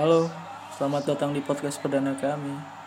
Halo, selamat datang di podcast perdana kami.